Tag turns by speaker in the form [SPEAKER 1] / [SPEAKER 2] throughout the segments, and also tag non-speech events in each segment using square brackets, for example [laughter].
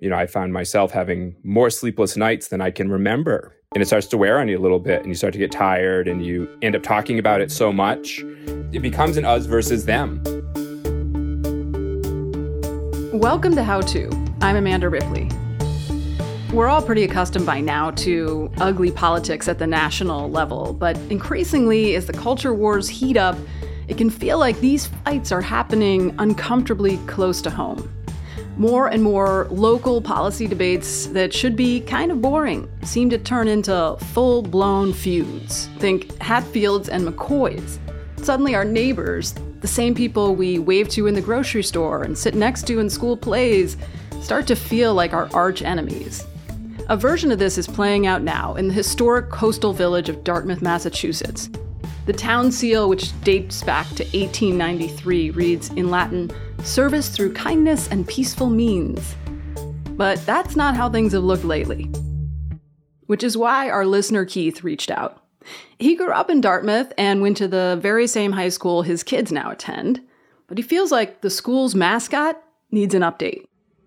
[SPEAKER 1] you know, I found myself having more sleepless nights than I can remember. And it starts to wear on you a little bit, and you start to get tired, and you end up talking about it so much. It becomes an us versus them.
[SPEAKER 2] Welcome to How To. I'm Amanda Ripley. We're all pretty accustomed by now to ugly politics at the national level, but increasingly, as the culture wars heat up, it can feel like these fights are happening uncomfortably close to home. More and more local policy debates that should be kind of boring seem to turn into full blown feuds. Think Hatfields and McCoys. Suddenly, our neighbors, the same people we wave to in the grocery store and sit next to in school plays, start to feel like our arch enemies. A version of this is playing out now in the historic coastal village of Dartmouth, Massachusetts. The town seal, which dates back to 1893, reads in Latin service through kindness and peaceful means. But that's not how things have looked lately. Which is why our listener Keith reached out. He grew up in Dartmouth and went to the very same high school his kids now attend, but he feels like the school's mascot needs an update.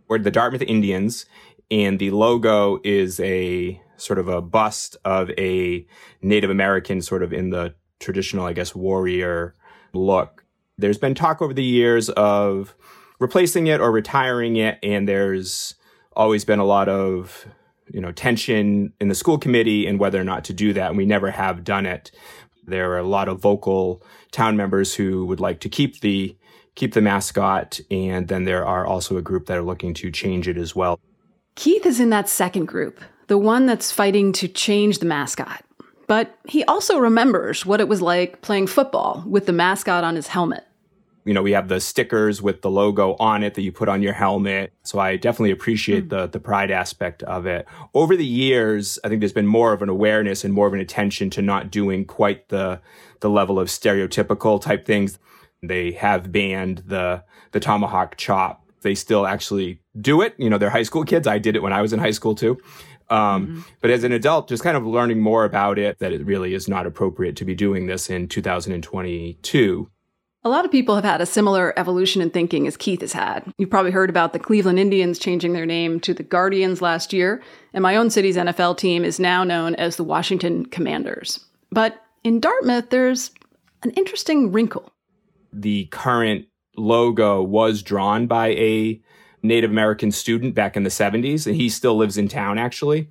[SPEAKER 1] We're the Dartmouth Indians, and the logo is a sort of a bust of a Native American, sort of in the traditional, I guess, warrior look. There's been talk over the years of replacing it or retiring it, and there's always been a lot of you know tension in the school committee and whether or not to do that, and we never have done it. There are a lot of vocal town members who would like to keep the keep the mascot, and then there are also a group that are looking to change it as well.
[SPEAKER 2] Keith is in that second group, the one that's fighting to change the mascot. But he also remembers what it was like playing football with the mascot on his helmet.
[SPEAKER 1] You know, we have the stickers with the logo on it that you put on your helmet. So I definitely appreciate mm. the the pride aspect of it. Over the years, I think there's been more of an awareness and more of an attention to not doing quite the the level of stereotypical type things. They have banned the the tomahawk chop. They still actually do it. You know, they're high school kids. I did it when I was in high school too. Um, mm-hmm. But as an adult, just kind of learning more about it, that it really is not appropriate to be doing this in 2022.
[SPEAKER 2] A lot of people have had a similar evolution in thinking as Keith has had. You've probably heard about the Cleveland Indians changing their name to the Guardians last year, and my own city's NFL team is now known as the Washington Commanders. But in Dartmouth, there's an interesting wrinkle.
[SPEAKER 1] The current logo was drawn by a Native American student back in the 70s, and he still lives in town actually.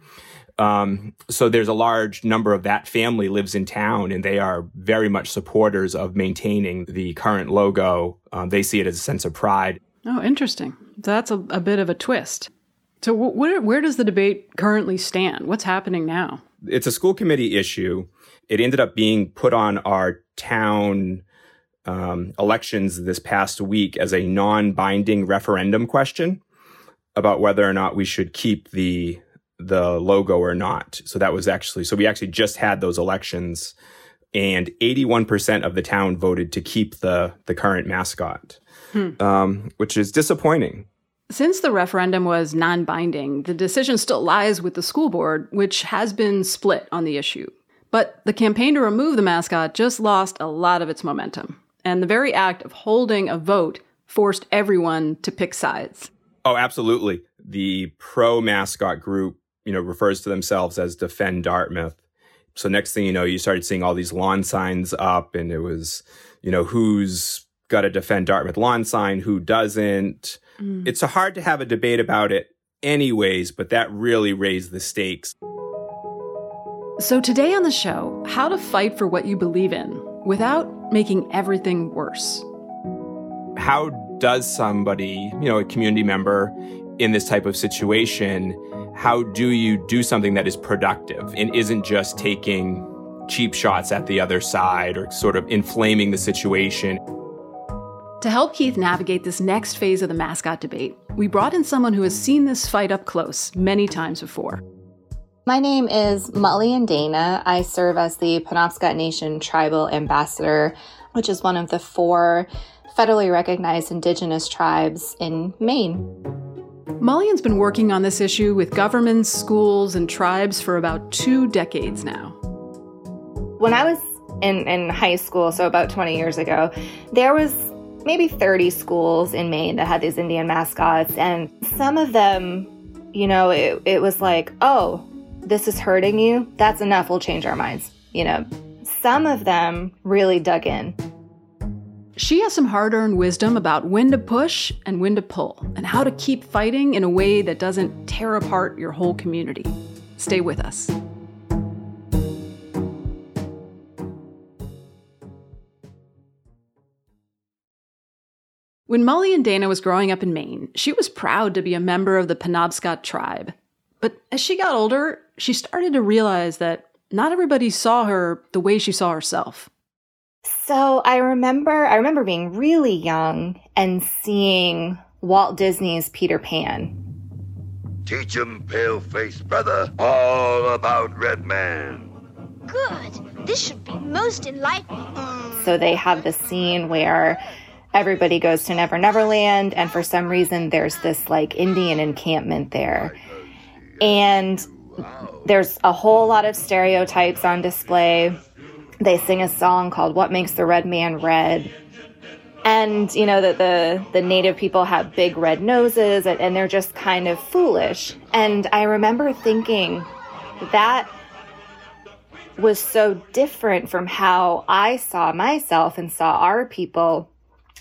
[SPEAKER 1] Um, so there's a large number of that family lives in town, and they are very much supporters of maintaining the current logo. Um, they see it as a sense of pride.
[SPEAKER 2] Oh, interesting. That's a, a bit of a twist. So, wh- where, where does the debate currently stand? What's happening now?
[SPEAKER 1] It's a school committee issue. It ended up being put on our town um, elections this past week as a non-binding referendum question about whether or not we should keep the the logo or not. So that was actually so we actually just had those elections and 81% of the town voted to keep the the current mascot. Hmm. Um, which is disappointing.
[SPEAKER 2] Since the referendum was non binding, the decision still lies with the school board, which has been split on the issue. But the campaign to remove the mascot just lost a lot of its momentum and the very act of holding a vote forced everyone to pick sides.
[SPEAKER 1] Oh, absolutely. The pro mascot group, you know, refers to themselves as Defend Dartmouth. So next thing you know, you started seeing all these lawn signs up and it was, you know, who's got a Defend Dartmouth lawn sign, who doesn't. Mm. It's hard to have a debate about it anyways, but that really raised the stakes.
[SPEAKER 2] So today on the show, how to fight for what you believe in without making everything worse.
[SPEAKER 1] How does somebody, you know, a community member in this type of situation, how do you do something that is productive and isn't just taking cheap shots at the other side or sort of inflaming the situation?
[SPEAKER 2] To help Keith navigate this next phase of the mascot debate, we brought in someone who has seen this fight up close many times before.
[SPEAKER 3] My name is Maulian Dana. I serve as the Penobscot Nation Tribal Ambassador, which is one of the four federally recognized indigenous tribes in Maine.
[SPEAKER 2] Maulian's been working on this issue with governments, schools, and tribes for about two decades now.
[SPEAKER 3] When I was in, in high school, so about 20 years ago, there was maybe 30 schools in Maine that had these Indian mascots, and some of them you know, it, it was like, oh, this is hurting you. That's enough. We'll change our minds. You know, some of them really dug in.
[SPEAKER 2] She has some hard earned wisdom about when to push and when to pull, and how to keep fighting in a way that doesn't tear apart your whole community. Stay with us. When Maulian Dana was growing up in Maine, she was proud to be a member of the Penobscot tribe. But as she got older, she started to realize that not everybody saw her the way she saw herself.
[SPEAKER 3] So I remember I remember being really young and seeing Walt Disney's Peter Pan.
[SPEAKER 4] Teach him, pale-faced brother, all about Red Man.
[SPEAKER 5] Good. This should be most enlightening.
[SPEAKER 3] So they have the scene where everybody goes to Never Never Land, and for some reason there's this like Indian encampment there. And there's a whole lot of stereotypes on display. They sing a song called What Makes the Red Man Red. And you know that the the native people have big red noses and, and they're just kind of foolish. And I remember thinking that was so different from how I saw myself and saw our people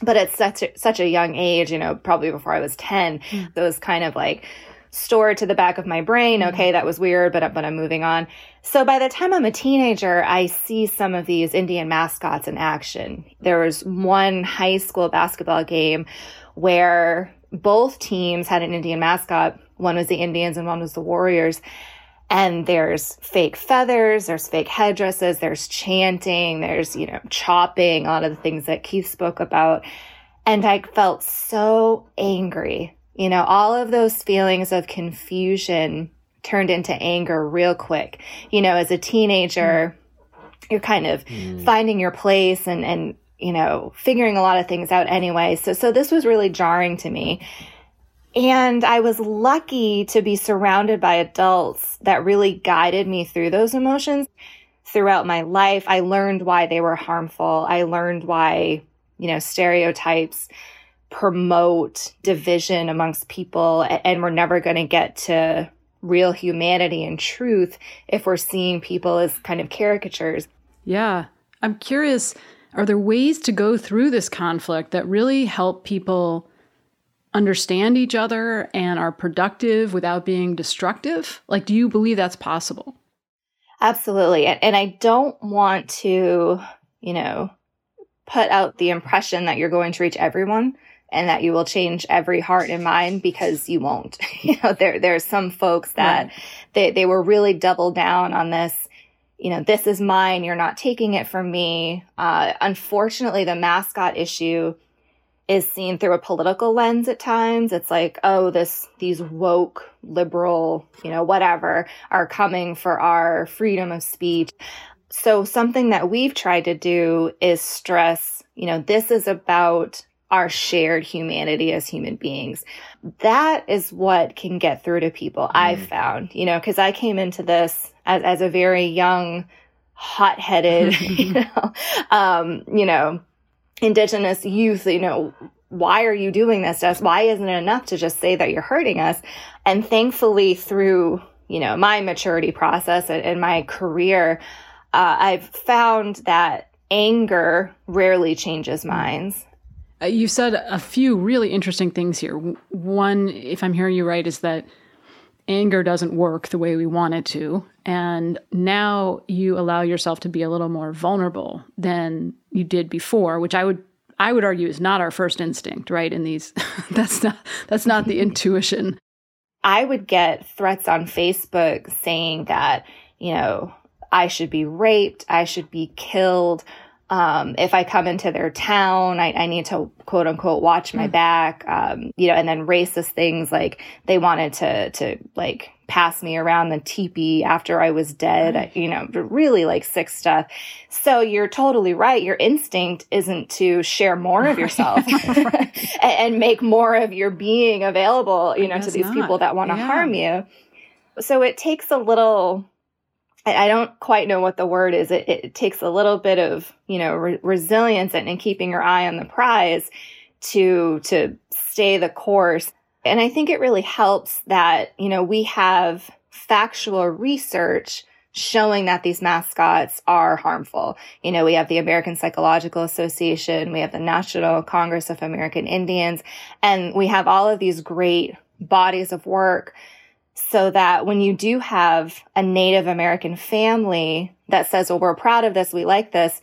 [SPEAKER 3] but at such a, such a young age, you know, probably before I was 10, mm. those kind of like stored to the back of my brain. Mm-hmm. Okay, that was weird, but, but I'm moving on. So by the time I'm a teenager, I see some of these Indian mascots in action. There was one high school basketball game where both teams had an Indian mascot. One was the Indians and one was the Warriors and there's fake feathers, there's fake headdresses, there's chanting, there's, you know, chopping, a lot of the things that Keith spoke about. And I felt so angry. You know, all of those feelings of confusion turned into anger real quick. You know, as a teenager, you're kind of mm. finding your place and, and, you know, figuring a lot of things out anyway. So, so this was really jarring to me. And I was lucky to be surrounded by adults that really guided me through those emotions throughout my life. I learned why they were harmful. I learned why, you know, stereotypes promote division amongst people and we're never going to get to real humanity and truth if we're seeing people as kind of caricatures.
[SPEAKER 2] Yeah. I'm curious are there ways to go through this conflict that really help people understand each other and are productive without being destructive? Like, do you believe that's possible?
[SPEAKER 3] Absolutely. And, and I don't want to, you know, put out the impression that you're going to reach everyone and that you will change every heart and mind because you won't. [laughs] you know, there there's some folks that right. they, they were really double down on this, you know, this is mine, you're not taking it from me. Uh, unfortunately, the mascot issue is seen through a political lens at times. It's like, oh, this, these woke, liberal, you know, whatever are coming for our freedom of speech. So something that we've tried to do is stress, you know, this is about our shared humanity as human beings. That is what can get through to people, mm. I've found, you know, because I came into this as, as a very young, hot headed, [laughs] [laughs] you know, um, you know, indigenous youth, you know, why are you doing this to us? Why isn't it enough to just say that you're hurting us? And thankfully, through, you know, my maturity process and, my career, uh, I've found that anger rarely changes minds.
[SPEAKER 2] Uh, you said a few really interesting things here. One, if I'm hearing you right, is that anger doesn't work the way we want it to. And now you allow yourself to be a little more vulnerable than you did before, which I would I would argue is not our first instinct, right? In these [laughs] that's not that's not the [laughs] intuition.
[SPEAKER 3] I would get threats on Facebook saying that, you know, I should be raped, I should be killed, um, if I come into their town, I, I, need to quote unquote watch my mm. back, um, you know, and then racist things like they wanted to, to like pass me around the teepee after I was dead, mm. you know, really like sick stuff. So you're totally right. Your instinct isn't to share more of [laughs] yourself [laughs] and, and, make more of your being available, you know, to these not. people that want to yeah. harm you. So it takes a little I don't quite know what the word is. It, it takes a little bit of, you know, re- resilience and, and keeping your eye on the prize to, to stay the course. And I think it really helps that, you know, we have factual research showing that these mascots are harmful. You know, we have the American Psychological Association, we have the National Congress of American Indians, and we have all of these great bodies of work so that when you do have a Native American family that says, well, we're proud of this, we like this,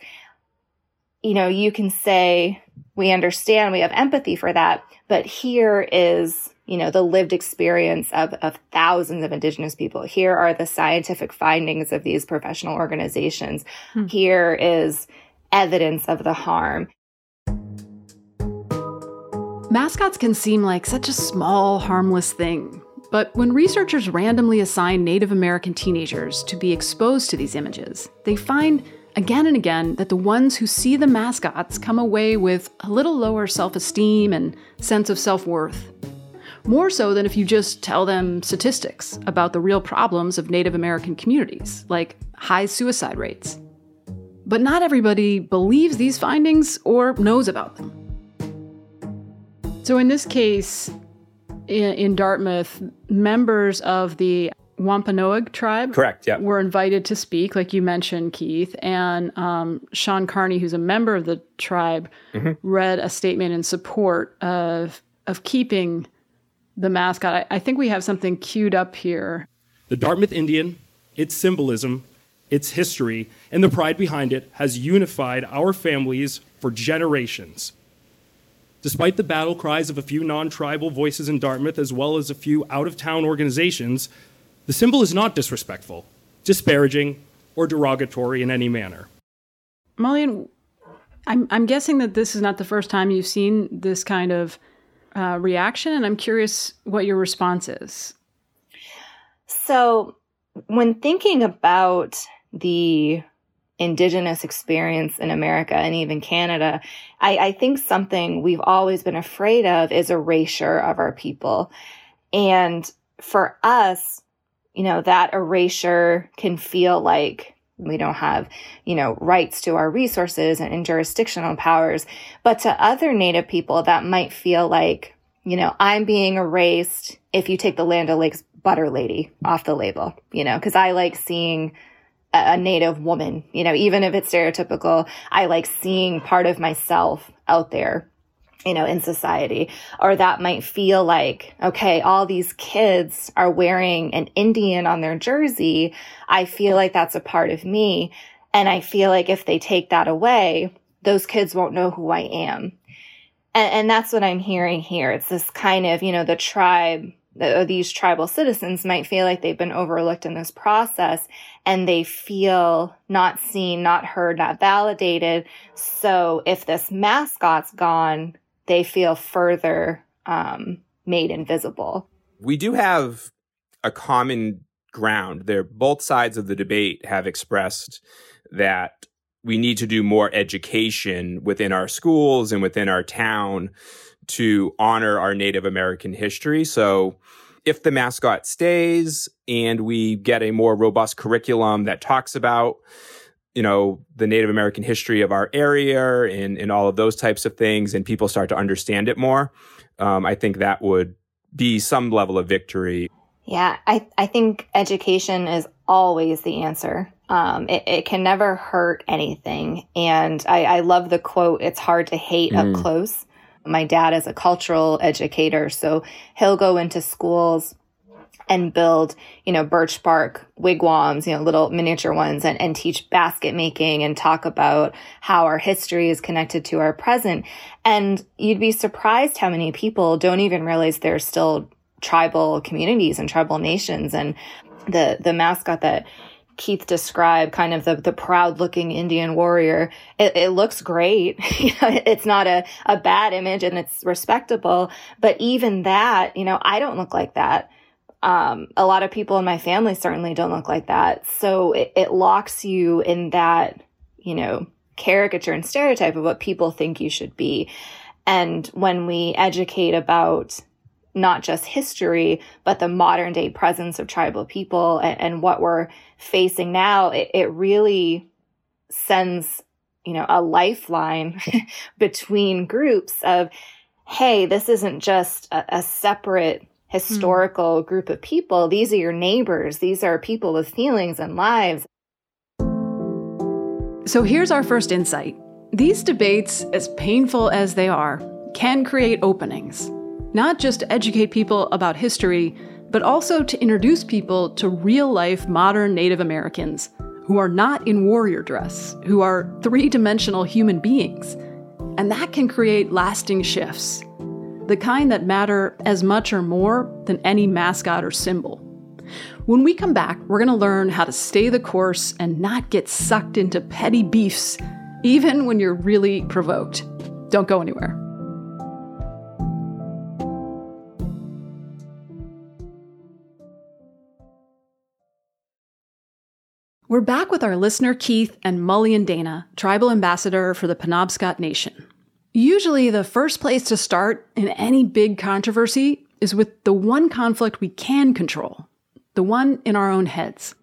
[SPEAKER 3] you know, you can say, we understand, we have empathy for that. But here is, you know, the lived experience of, of thousands of indigenous people. Here are the scientific findings of these professional organizations. Hmm. Here is evidence of the harm.
[SPEAKER 2] Mascots can seem like such a small, harmless thing. But when researchers randomly assign Native American teenagers to be exposed to these images, they find again and again that the ones who see the mascots come away with a little lower self esteem and sense of self worth. More so than if you just tell them statistics about the real problems of Native American communities, like high suicide rates. But not everybody believes these findings or knows about them. So, in this case, in, in Dartmouth, members of the Wampanoag tribe.
[SPEAKER 1] Correct. Yeah.
[SPEAKER 2] Were invited to speak, like you mentioned, Keith, and um, Sean Carney, who's a member of the tribe, mm-hmm. read a statement in support of of keeping the mascot. I, I think we have something queued up here.
[SPEAKER 6] The Dartmouth Indian, its symbolism, its history, and the pride behind it has unified our families for generations. Despite the battle cries of a few non tribal voices in Dartmouth, as well as a few out of town organizations, the symbol is not disrespectful, disparaging, or derogatory in any manner.
[SPEAKER 2] Maulian, I'm, I'm guessing that this is not the first time you've seen this kind of uh, reaction, and I'm curious what your response is.
[SPEAKER 3] So, when thinking about the indigenous experience in America and even Canada, I, I, think something we've always been afraid of is erasure of our people. And for us, you know, that erasure can feel like we don't have, you know, rights to our resources and, and jurisdictional powers. But to other Native people, that might feel like, you know, I'm being erased if you take the Land O'Lakes butter lady off the label, you know, because I like seeing a, Native woman, you know, even if it's stereotypical, I like seeing part of myself out there you know, in society. Or that might feel like, okay, all these kids are wearing an Indian on their jersey. I feel like that's a part of me. And I feel like if they take that away, those kids won't know who I am. And, and that's what I'm hearing here. It's this kind of, you know, the tribe, the, these tribal citizens might feel like they've been overlooked in this process and they feel not seen, not heard, not validated. So if this mascot's gone, they feel further um, made invisible.
[SPEAKER 1] We do have a common ground there. Both sides of the debate have expressed that we need to do more education within our schools and within our town to honor our Native American history. So if the mascot stays and we get a more robust curriculum that talks about you know, the Native American history of our area and, and all of those types of things, and people start to understand it more, um, I think that would be some level of victory.
[SPEAKER 3] Yeah, I, I think education is always the answer. Um, it, it, can never hurt anything. And I, I love the quote, it's hard to hate mm. up close. My dad is a cultural educator, so he'll go into schools and build, you know, birch bark wigwams, you know, little miniature ones and, and teach basket making and talk about how our history is connected to our present. And you'd be surprised how many people don't even realize there's still tribal communities and tribal nations. And the, the mascot that Keith described, kind of the, the proud looking Indian warrior, it, it looks great. [laughs] it's not a, a bad image and it's respectable. But even that, you know, I don't look like that. Um, a lot of people in my family certainly don't look like that. So it, it locks you in that, you know, caricature and stereotype of what people think you should be. And when we educate about not just history, but the modern day presence of tribal people and, and what we're facing now, it, it really sends, you know, a lifeline [laughs] between groups of, hey, this isn't just a, a separate historical mm. group of people. These are your neighbors. These are people with feelings and lives.
[SPEAKER 2] So here's our first insight. These debates, as painful as they are, can create openings, not just to educate people about history, but also to introduce people to real life modern Native Americans who are not in warrior dress, who are three dimensional human beings. And that can create lasting shifts, the kind that matter as much or more than any mascot or symbol. When we come back, we're going to learn how to stay the course and not get sucked into petty beefs, even when you're really provoked. Don't go anywhere. We're back with our listener Keith and Maulian Dana, tribal ambassador for the Penobscot Nation. Usually, the first place to start in any big controversy is with the one conflict we can control, the one in our own heads.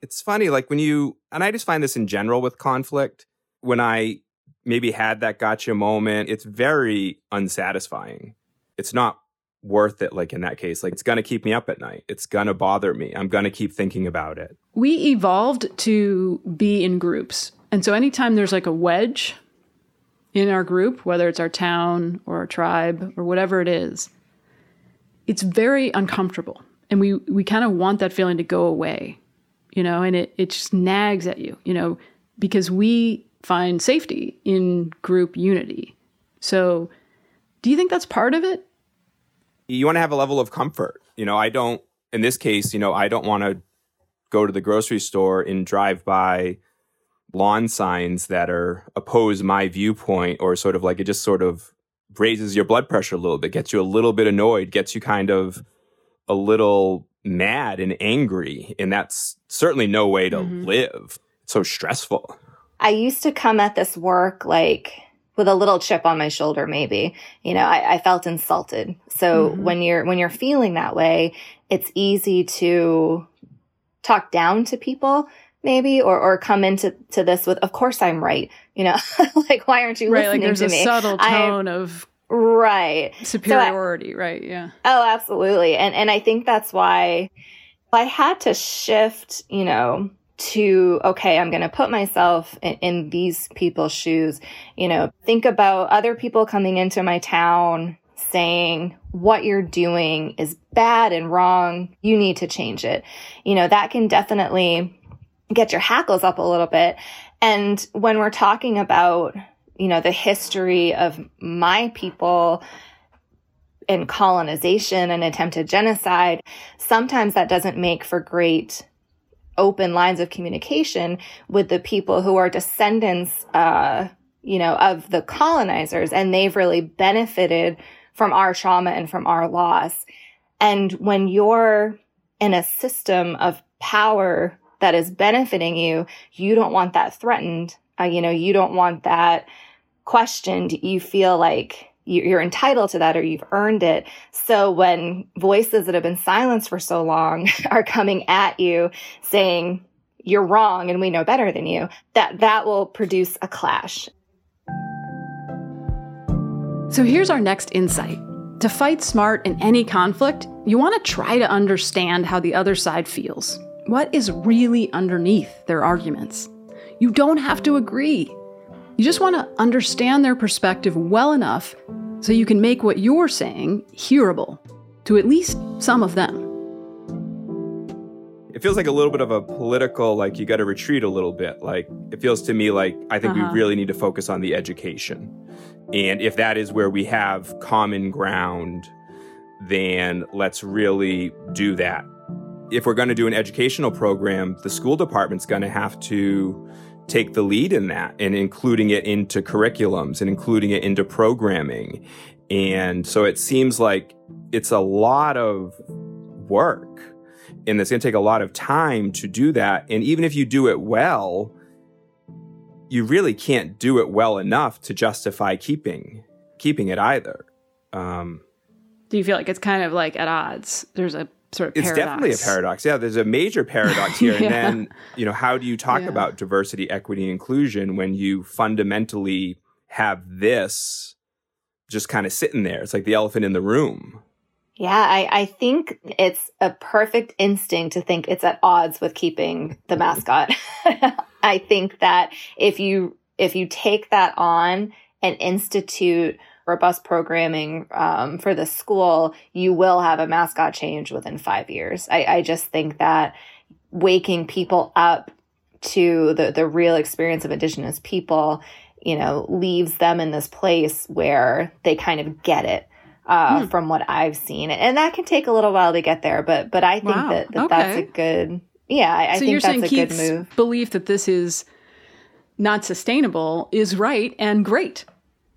[SPEAKER 1] It's funny, like when you, and I just find this in general with conflict, when I maybe had that gotcha moment, it's very unsatisfying. It's not worth it like in that case like it's going to keep me up at night. It's going to bother me. I'm going to keep thinking about it.
[SPEAKER 2] We evolved to be in groups. And so anytime there's like a wedge in our group whether it's our town or our tribe or whatever it is it's very uncomfortable. And we we kind of want that feeling to go away you know and it it just nags at you you know because we find safety in group unity. So do you think that's part of it
[SPEAKER 1] you want to have a level of comfort. You know, I don't, in this case, you know, I don't want to go to the grocery store and drive by lawn signs that are oppose my viewpoint or sort of like it just sort of raises your blood pressure a little bit, gets you a little bit annoyed, gets you kind of a little mad and angry. And that's certainly no way to mm-hmm. live. It's so stressful.
[SPEAKER 3] I used to come at this work like with a little chip on my shoulder, maybe. You know, I, I felt insulted. So mm-hmm. when you're, when you're feeling that way, it's easy to talk down to people maybe or or come into to this with of course I'm right you know [laughs] like why aren't you
[SPEAKER 2] right,
[SPEAKER 3] listening
[SPEAKER 2] like there's
[SPEAKER 3] to
[SPEAKER 2] a
[SPEAKER 3] me
[SPEAKER 2] subtle tone I'm, of
[SPEAKER 3] right
[SPEAKER 2] superiority so I, right yeah
[SPEAKER 3] oh absolutely and and I think that's why I had to shift you know to, okay, I'm going to put myself in, in, these people's shoes. You know, think about other people coming into my town saying what you're doing is bad and wrong. You need to change it. You know, that can definitely get your hackles up a little bit. And when we're talking about, you know, the history of my people, in colonization and attempted genocide, sometimes that doesn't make for great open lines of communication with the people who are descendants, uh, you know, of the colonizers, and they've really benefited from our trauma and from our loss. And when you're in a system of power that is benefiting you, you don't want that threatened. Uh, you know, you don't want that questioned. You feel like you're entitled to that or you've earned it. So when voices that have been silenced for so long [laughs] are coming at you saying you're wrong and we know better than you, that that will produce a clash.
[SPEAKER 2] So here's our next insight. To fight smart in any conflict, you want to try to understand how the other side feels. What is really underneath their arguments? You don't have to agree. You just want to understand their perspective well enough so you can make what you're saying hearable to at least some of them.
[SPEAKER 1] It feels like a little bit of a political, like you got to retreat a little bit. Like it feels to me like I think uh-huh. we really need to focus on the education. And if that is where we have common ground, then let's really do that. If we're going to do an educational program, the school department's going to have to take the lead in that and including it into curriculums and including it into programming. And so it seems like it's a lot of work and it's going to take a lot of time to do that. And even if you do it well, you really can't do it well enough to justify keeping keeping it either. Um,
[SPEAKER 2] do you feel like it's kind of like at odds? There's a sort of
[SPEAKER 1] it's
[SPEAKER 2] paradox.
[SPEAKER 1] definitely a paradox. Yeah, there's a major paradox here. [laughs] yeah. And then, you know, how do you talk yeah. about diversity, equity, inclusion when you fundamentally have this just kind of sitting there. It's like the elephant in the room.
[SPEAKER 3] Yeah, I, I think it's a perfect instinct to think it's at odds with keeping the mascot. [laughs] I think that if you if you take that on and institute robust programming um, for the school, you will have a mascot change within five years. I, I just think that waking people up to the, the real experience of Indigenous people, you know, leaves them in this place where they kind of get it. Uh, hmm. From what I've seen, and that can take a little while to get there, but but I think wow. that, that okay. that's a good yeah. I,
[SPEAKER 2] so
[SPEAKER 3] think
[SPEAKER 2] you're
[SPEAKER 3] that's
[SPEAKER 2] saying
[SPEAKER 3] a
[SPEAKER 2] Keith's
[SPEAKER 3] good move.
[SPEAKER 2] Belief that this is not sustainable is right and great.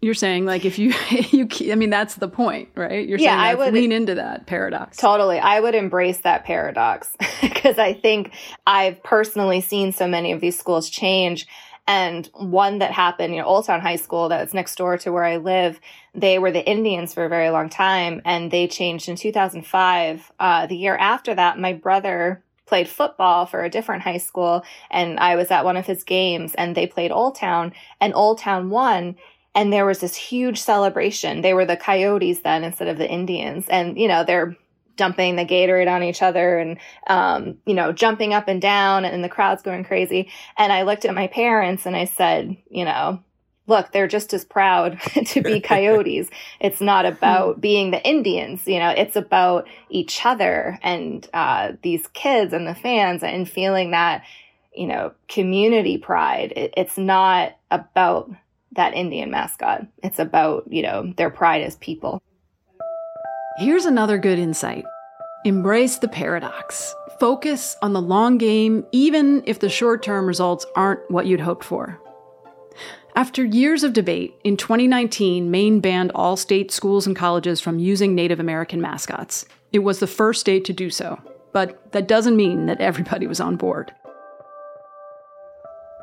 [SPEAKER 2] You're saying like if you [laughs] you I mean that's the point, right? You're
[SPEAKER 3] yeah,
[SPEAKER 2] saying
[SPEAKER 3] I would
[SPEAKER 2] lean into that paradox.
[SPEAKER 3] Totally. I would embrace that paradox [laughs] because I think I've personally seen so many of these schools change and one that happened, you know, Old Town High School that's next door to where I live, they were the Indians for a very long time and they changed in 2005. Uh, the year after that, my brother played football for a different high school and I was at one of his games and they played Old Town and Old Town won and there was this huge celebration. They were the coyotes then instead of the Indians. And, you know, they're dumping the Gatorade on each other and, um, you know, jumping up and down and the crowd's going crazy. And I looked at my parents and I said, you know, look, they're just as proud [laughs] to be [laughs] coyotes. it's not about being the Indians, you know, it's about each other and, uh, these kids and the fans and feeling that, you know, community pride. It, it's not about that Indian mascot. It's about, you know, their pride as people.
[SPEAKER 2] Here's another good insight embrace the paradox. Focus on the long game, even if the short term results aren't what you'd hoped for. After years of debate, in 2019, Maine banned all state schools and colleges from using Native American mascots. It was the first state to do so, but that doesn't mean that everybody was on board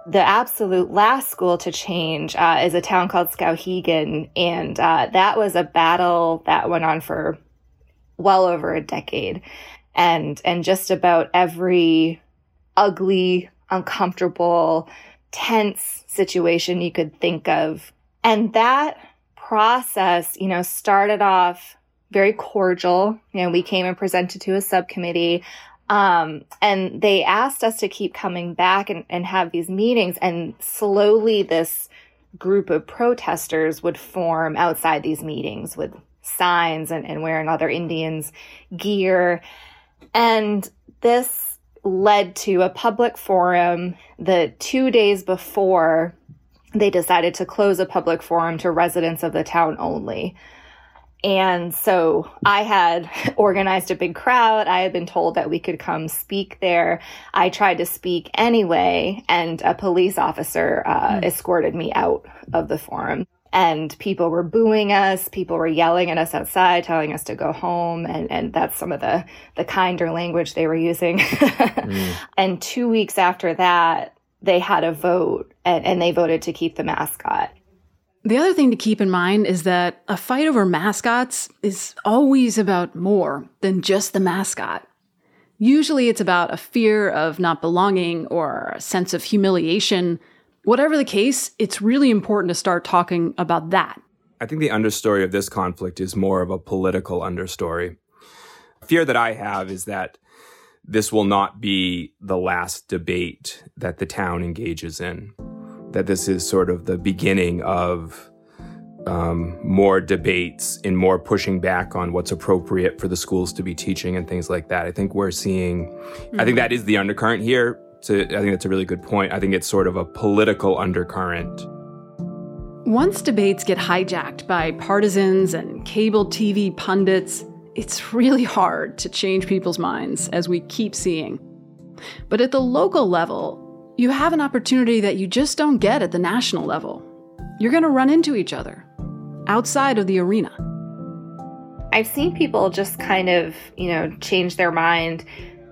[SPEAKER 3] the absolute last school to change uh, is a town called Skowhegan, and uh, that was a battle that went on for well over a decade, and and just about every ugly, uncomfortable, tense situation you could think of, and that process, you know, started off very cordial. You know, we came and presented to a subcommittee. Um, and they asked us to keep coming back and, and have these meetings. And slowly, this group of protesters would form outside these meetings with signs and, and wearing other Indians' gear. And this led to a public forum the two days before they decided to close a public forum to residents of the town only. And so I had [laughs] organized a big crowd. I had been told that we could come speak there. I tried to speak anyway, and a police officer uh, mm. escorted me out of the forum. And people were booing us. People were yelling at us outside, telling us to go home. And, and that's some of the, the kinder language they were using. [laughs] mm. And two weeks after that, they had a vote and, and they voted to keep the mascot.
[SPEAKER 2] The other thing to keep in mind is that a fight over mascots is always about more than just the mascot. Usually it's about a fear of not belonging or a sense of humiliation. Whatever the case, it's really important to start talking about that.
[SPEAKER 1] I think the understory of this conflict is more of a political understory. Fear that I have is that this will not be the last debate that the town engages in that this is sort of the beginning of um, more debates and more pushing back on what's appropriate for the schools to be teaching and things like that. I think we're seeing, mm-hmm. I think that is the undercurrent here. So I think that's a really good point. I think it's sort of a political undercurrent.
[SPEAKER 2] Once debates get hijacked by partisans and cable TV pundits, it's really hard to change people's minds, as we keep seeing. But at the local level, you have an opportunity that you just don't get at the national level. You're going to run into each other outside of the arena.
[SPEAKER 3] I've seen people just kind of, you know, change their mind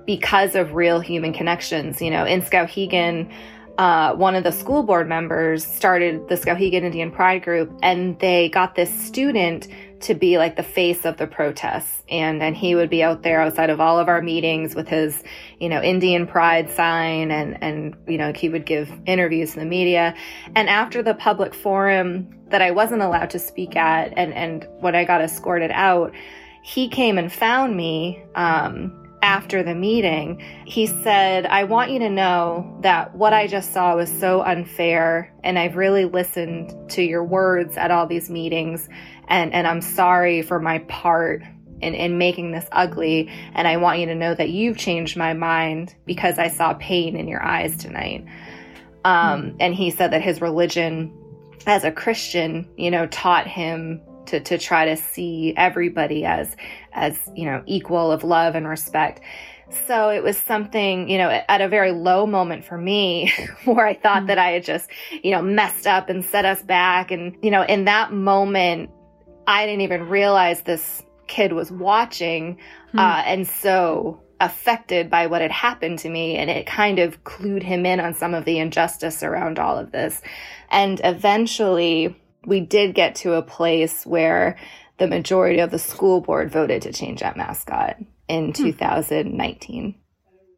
[SPEAKER 3] because of real human connections. You know, in Skowhegan, uh, one of the school board members started the Skowhegan Indian Pride Group, and they got this student to be like the face of the protests. And and he would be out there outside of all of our meetings with his you know Indian pride sign and and you know he would give interviews to the media. And after the public forum that I wasn't allowed to speak at and and when I got escorted out he came and found me um after the meeting, he said, I want you to know that what I just saw was so unfair, and I've really listened to your words at all these meetings, and, and I'm sorry for my part in, in making this ugly. And I want you to know that you've changed my mind because I saw pain in your eyes tonight. Um, and he said that his religion as a Christian, you know, taught him to, to try to see everybody as as you know equal of love and respect so it was something you know at a very low moment for me [laughs] where i thought mm-hmm. that i had just you know messed up and set us back and you know in that moment i didn't even realize this kid was watching mm-hmm. uh, and so affected by what had happened to me and it kind of clued him in on some of the injustice around all of this and eventually we did get to a place where the majority of the school board voted to change that mascot in hmm. 2019.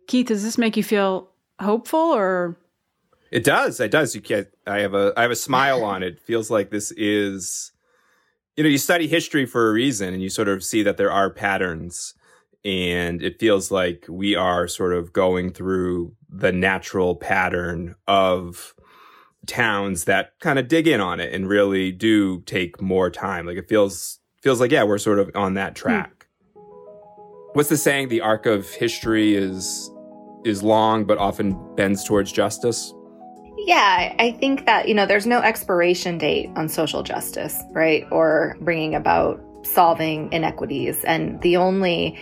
[SPEAKER 2] Keith, does this make you feel hopeful or
[SPEAKER 1] it does. It does. You can't I have a I have a smile on it. Feels like this is you know, you study history for a reason and you sort of see that there are patterns and it feels like we are sort of going through the natural pattern of towns that kind of dig in on it and really do take more time. Like it feels feels like yeah, we're sort of on that hmm. track. Hmm. What's the saying? The arc of history is is long, but often bends towards justice.
[SPEAKER 3] Yeah, I think that you know there's no expiration date on social justice, right, or bringing about solving inequities, and the only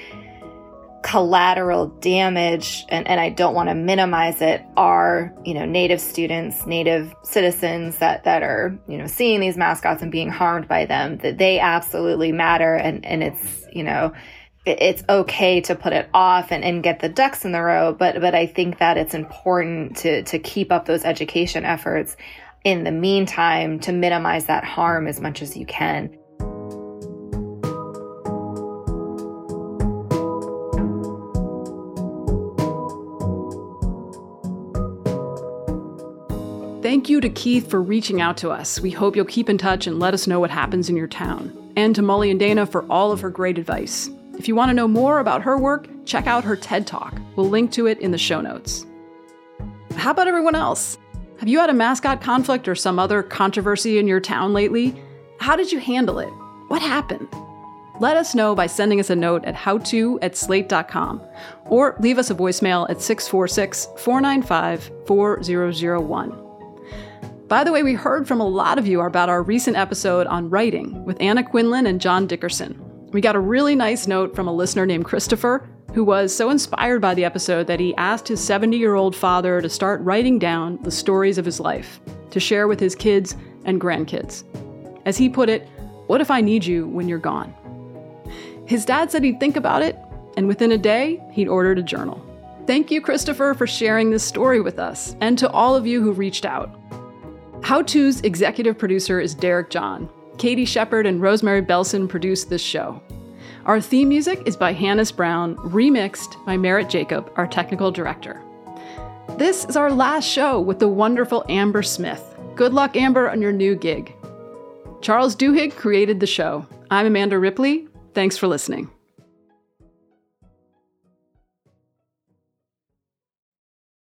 [SPEAKER 3] collateral damage and, and i don't want to minimize it are you know native students native citizens that that are you know seeing these mascots and being harmed by them that they absolutely matter. And and it's you know it's okay to put it off and, and get the ducks in the row but but i think that it's important to to keep up those education efforts in the meantime to minimize that harm as much as you can
[SPEAKER 2] Thank you to Keith for reaching out to us. We hope you'll keep in touch and let us know what happens in your town. And to Maulian Dana for all of her great advice. If you want to know more about her work, check out her TED Talk. We'll link to it in the show notes. How about everyone else? Have you had a mascot conflict or some other controversy in your town lately? How did you handle it? What happened? Let us know by sending us a note at howto at slate.com or leave us a voicemail at 646 495 4001. By the way, we heard from a lot of you about our recent episode on writing with Anna Quindlen and John Dickerson. We got a really nice note from a listener named Christopher, who was so inspired by the episode that he asked his 70 year old father to start writing down the stories of his life to share with his kids and grandkids. As he put it, what if I need you when you're gone? His dad said he'd think about it, and within a day, he'd ordered a journal. Thank you, Christopher, for sharing this story with us, and to all of you who reached out. How To's executive producer is Derek John. Katie Shepard and Rosemary Belson produced this show. Our theme music is by Hannis Brown, remixed by Merritt Jacob, our technical director. This is our last show with the wonderful Amber Smith. Good luck, Amber, on your new gig. Charles Duhigg created the show. I'm Amanda Ripley. Thanks for listening.